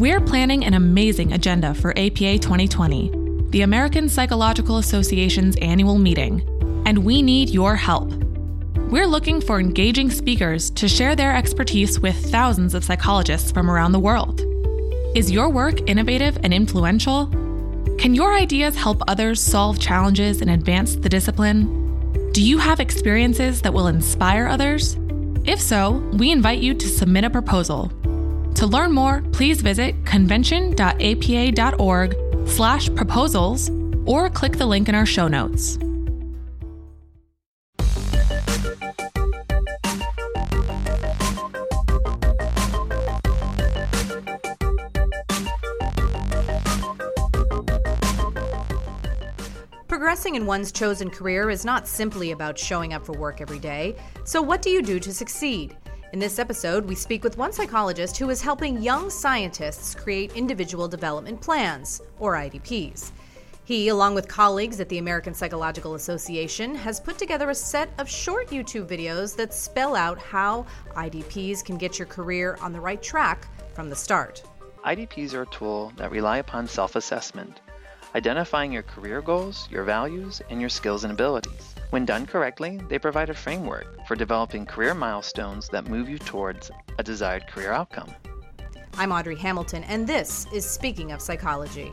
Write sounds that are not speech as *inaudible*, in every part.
We're planning an amazing agenda for APA 2020, the American Psychological Association's annual meeting, and we need your help. We're looking for engaging speakers to share their expertise with thousands of psychologists from around the world. Is your work innovative and influential? Can your ideas help others solve challenges and advance the discipline? Do you have experiences that will inspire others? If so, we invite you to submit a proposal. To learn more, please visit convention.apa.org slash proposals or click the link in our show notes. Progressing in one's chosen career is not simply about showing up for work every day. So, what do you do to succeed? In this episode, we speak with one psychologist who is helping young scientists create individual development plans, or IDPs. He, along with colleagues at the American Psychological Association, has put together a set of short YouTube videos that spell out how IDPs can get your career on the right track from the start. IDPs are a tool that rely upon self assessment identifying your career goals, your values, and your skills and abilities. When done correctly, they provide a framework for developing career milestones that move you towards a desired career outcome. I'm Audrey Hamilton, and this is Speaking of Psychology.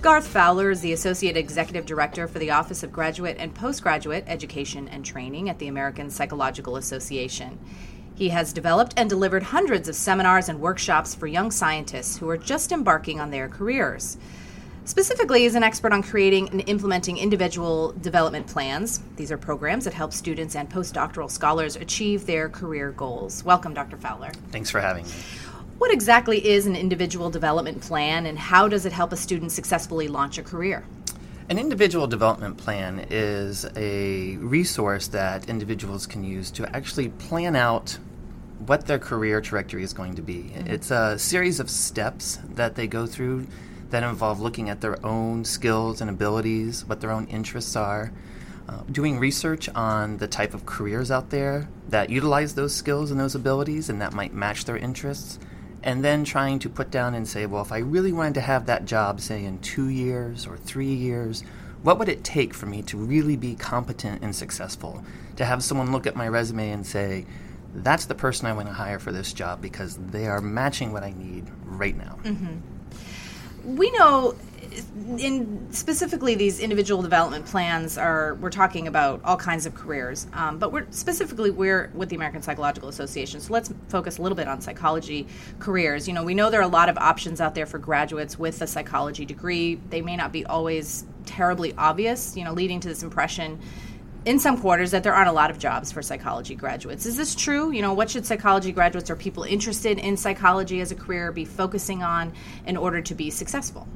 Garth Fowler is the Associate Executive Director for the Office of Graduate and Postgraduate Education and Training at the American Psychological Association. He has developed and delivered hundreds of seminars and workshops for young scientists who are just embarking on their careers. Specifically, he's an expert on creating and implementing individual development plans. These are programs that help students and postdoctoral scholars achieve their career goals. Welcome, Dr. Fowler. Thanks for having me. What exactly is an individual development plan and how does it help a student successfully launch a career? An individual development plan is a resource that individuals can use to actually plan out what their career trajectory is going to be. Mm-hmm. It's a series of steps that they go through that involve looking at their own skills and abilities, what their own interests are, uh, doing research on the type of careers out there that utilize those skills and those abilities and that might match their interests and then trying to put down and say, well, if I really wanted to have that job, say in two years or three years, what would it take for me to really be competent and successful? To have someone look at my resume and say, that's the person I want to hire for this job because they are matching what I need right now. Mm-hmm. We know in specifically these individual development plans are we're talking about all kinds of careers um, but we're specifically we're with the american psychological association so let's focus a little bit on psychology careers you know we know there are a lot of options out there for graduates with a psychology degree they may not be always terribly obvious you know leading to this impression in some quarters that there aren't a lot of jobs for psychology graduates. Is this true? You know, what should psychology graduates or people interested in psychology as a career be focusing on in order to be successful?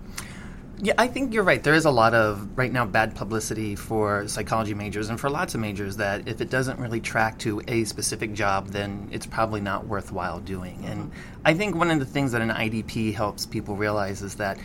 Yeah, I think you're right. There is a lot of right now bad publicity for psychology majors and for lots of majors that if it doesn't really track to a specific job, then it's probably not worthwhile doing. And I think one of the things that an IDP helps people realize is that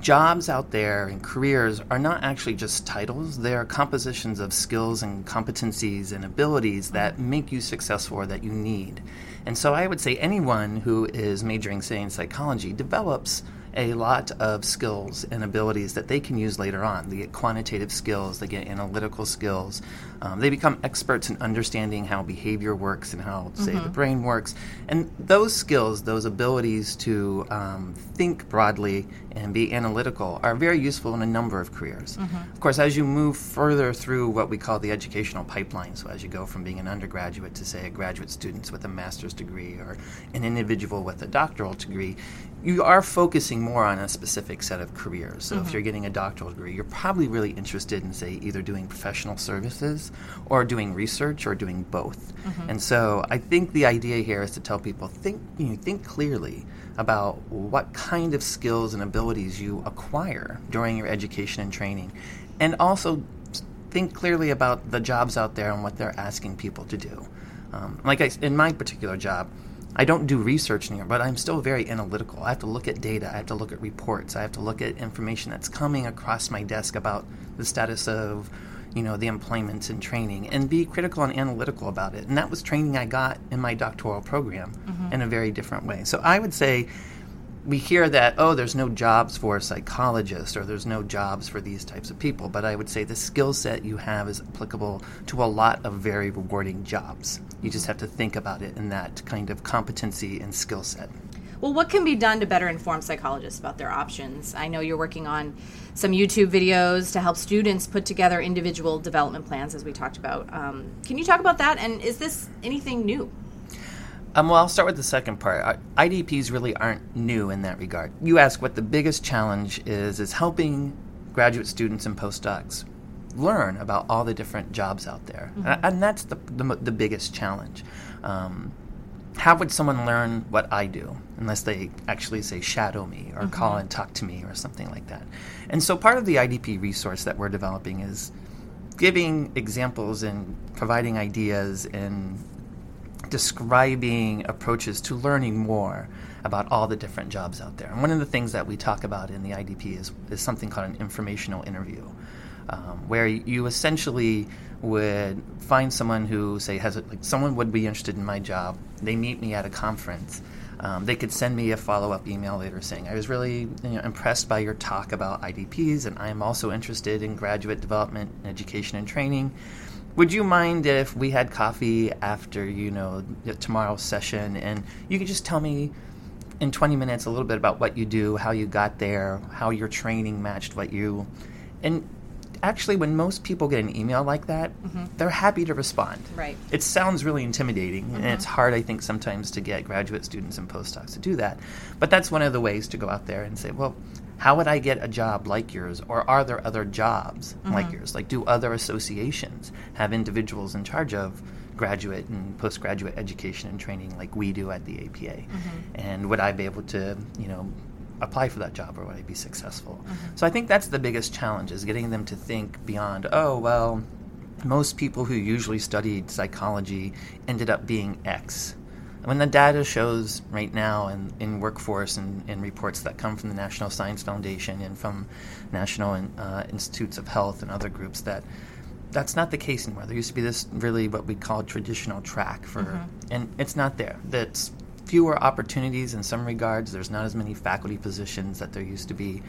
jobs out there and careers are not actually just titles, they are compositions of skills and competencies and abilities that make you successful or that you need. And so I would say anyone who is majoring, say, in psychology develops a lot of skills and abilities that they can use later on. They get quantitative skills, they get analytical skills. Um, they become experts in understanding how behavior works and how, say, mm-hmm. the brain works. And those skills, those abilities to um, think broadly and be analytical, are very useful in a number of careers. Mm-hmm. Of course, as you move further through what we call the educational pipeline, so as you go from being an undergraduate to, say, a graduate student with a master's degree or an individual with a doctoral degree, you are focusing more on a specific set of careers. So mm-hmm. if you're getting a doctoral degree, you're probably really interested in, say, either doing professional services or doing research or doing both. Mm-hmm. And so I think the idea here is to tell people think you know, think clearly about what kind of skills and abilities you acquire during your education and training, and also think clearly about the jobs out there and what they're asking people to do. Um, like I, in my particular job, I don't do research anymore, but I'm still very analytical. I have to look at data, I have to look at reports, I have to look at information that's coming across my desk about the status of you know the employment and training and be critical and analytical about it and that was training i got in my doctoral program mm-hmm. in a very different way so i would say we hear that oh there's no jobs for psychologists or there's no jobs for these types of people but i would say the skill set you have is applicable to a lot of very rewarding jobs. You just have to think about it in that kind of competency and skill set. Well what can be done to better inform psychologists about their options? I know you're working on some youtube videos to help students put together individual development plans as we talked about. Um, can you talk about that? And is this anything new um, well, I'll start with the second part. IDPs really aren't new in that regard. You ask what the biggest challenge is, is helping graduate students and postdocs learn about all the different jobs out there. Mm-hmm. And, and, that's the, the, the, biggest challenge. Um, how would someone learn what I do unless they actually say shadow me or mm-hmm. call and talk to me or something like that? And so part of the IDP resource that we're developing is giving examples and providing ideas and describing approaches to learning more about all the different jobs out there. And one of the things that we talk about in the IDP is, is something called an informational interview, um, where you essentially would find someone who, say, has a, like someone would be interested in my job. They meet me at a conference. Um, they could send me a follow up email later saying, I was really you know, impressed by your talk about IDPs, and I am also interested in graduate development, education, and training would you mind if we had coffee after you know tomorrow's session and you could just tell me in 20 minutes a little bit about what you do how you got there how your training matched what you and actually when most people get an email like that mm-hmm. they're happy to respond right it sounds really intimidating mm-hmm. and it's hard i think sometimes to get graduate students and postdocs to do that but that's one of the ways to go out there and say well how would I get a job like yours? Or are there other jobs mm-hmm. like yours? Like, do other associations have individuals in charge of graduate and postgraduate education and training like we do at the APA? Mm-hmm. And would I be able to, you know, apply for that job or would I be successful? Mm-hmm. So I think that's the biggest challenge is getting them to think beyond, oh, well, most people who usually studied psychology ended up being X when the data shows right now in, in workforce and in reports that come from the National Science Foundation and from National uh, Institutes of Health and other groups that that's not the case anymore. There used to be this really what we call traditional track for, mm-hmm. and it's not there. That's fewer opportunities in some regards. There's not as many faculty positions that there used to be,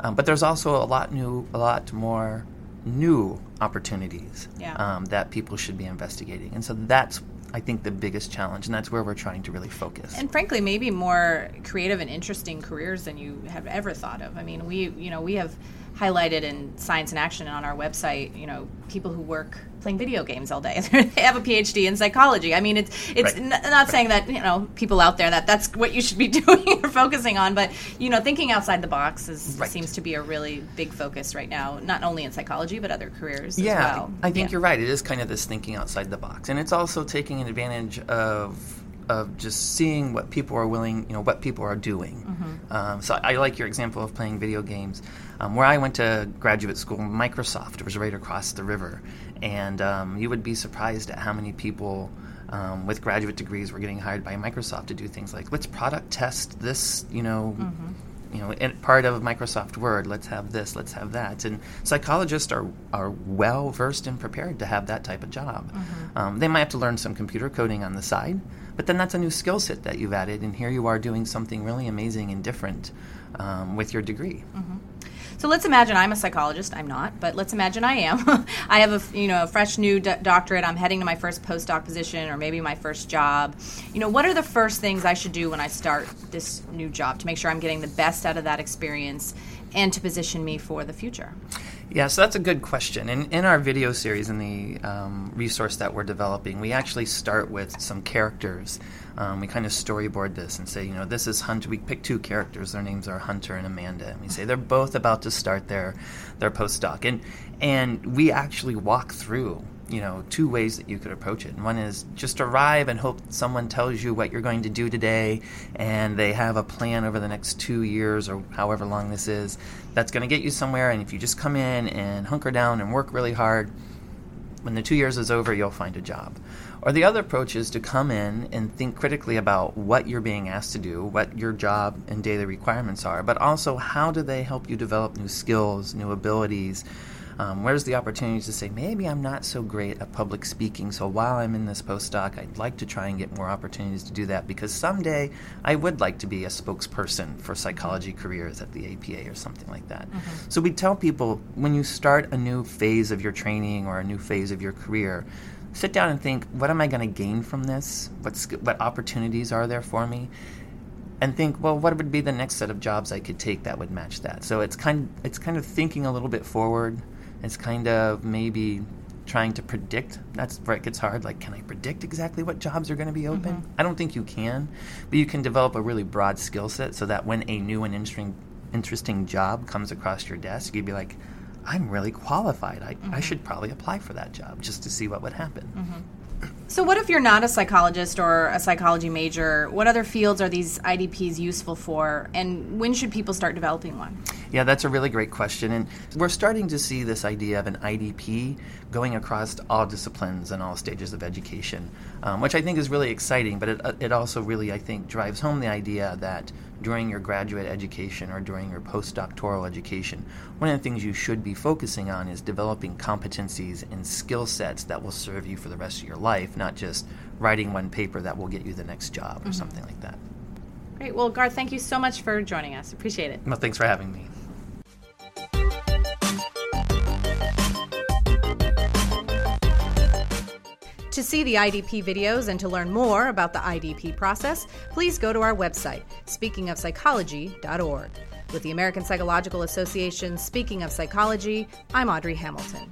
um, but there's also a lot new, a lot more new opportunities yeah. um, that people should be investigating, and so that's I think, the biggest challenge, and that's where we're trying to really focus. And frankly, maybe more creative and interesting careers than you have ever thought of. I mean, we, you know, we have highlighted in Science in Action on our website, you know, people who work playing video games all day. *laughs* they have a PhD in psychology. I mean, it's it's right. n- not right. saying that you know people out there that that's what you should be *laughs* doing or focusing on, but you know, thinking outside the box is, right. seems to be a really big focus right now, not only in psychology but other careers. Yeah, well. I think yeah. you're right. It is kind of this thinking outside the box, and it's also taking advantage of of just seeing what people are willing, you know, what people are doing. Mm-hmm. Um, so I like your example of playing video games. Um, where I went to graduate school, Microsoft was right across the river, and um, you would be surprised at how many people. Um, with graduate degrees were getting hired by Microsoft to do things like let's product test this, you know, mm-hmm you know, part of Microsoft Word. Let's have this. Let's have that. And psychologists are are well versed and prepared to have that type of job. Mm-hmm. Um, they might have to learn some computer coding on the side, but then that's a new skill set that you've added, and here you are doing something really amazing and different um, with your degree. Mm-hmm. So let's imagine I'm a psychologist. I'm not, but let's imagine I am. *laughs* I have a you know a fresh new do- doctorate. I'm heading to my first postdoc position or maybe my first job. You know, what are the first things I should do when I start this new job to make sure I'm getting the best out of that experience and to position me for the future? Yeah, so that's a good question. In, in our video series, in the um, resource that we're developing, we actually start with some characters. Um, we kind of storyboard this and say, you know, this is Hunter. We pick two characters. Their names are Hunter and Amanda, and we say they're both about to start their their postdoc, and and we actually walk through you know two ways that you could approach it and one is just arrive and hope someone tells you what you're going to do today and they have a plan over the next two years or however long this is that's going to get you somewhere and if you just come in and hunker down and work really hard When the two years is over, you'll find a job. Or the other approach is to come in and think critically about what you're being asked to do, what your job and daily requirements are, but also how do they help you develop new skills, new abilities. Um, where's the opportunity to say, maybe I'm not so great at public speaking, so while I'm in this postdoc, I'd like to try and get more opportunities to do that because someday I would like to be a spokesperson for psychology careers at the APA or something like that. Mm-hmm. So we tell people when you start a new phase of your training or a new phase of your career, sit down and think, what am I going to gain from this? What's, what opportunities are there for me? And think, well, what would be the next set of jobs I could take that would match that? So it's kind, it's kind of thinking a little bit forward it's kind of maybe trying to predict. That's where it gets hard. Like, can I predict exactly what jobs are going to be open? Mm-hmm. I don't think you can, but you can develop a really broad skill set so that when a new and interesting interesting job comes across your desk, you'd be like, I'm really qualified. I, mm-hmm. I should probably apply for that job just to see what would happen. Mm-hmm. So, what if you're not a psychologist or a psychology major? What other fields are these IDPs useful for, and when should people start developing one? Yeah, that's a really great question. And we're starting to see this idea of an IDP going across all disciplines and all stages of education, um, which I think is really exciting, but it, it also really, I think, drives home the idea that during your graduate education or during your postdoctoral education, one of the things you should be focusing on is developing competencies and skill sets that will serve you for the rest of your life, not just writing one paper that will get you the next job or mm-hmm. something like that. Great. Well, Garth, thank you so much for joining us. Appreciate it. Well, thanks for having me. To see the IDP videos and to learn more about the IDP process, please go to our website, speakingofpsychology.org. With the American Psychological Association Speaking of Psychology, I'm Audrey Hamilton.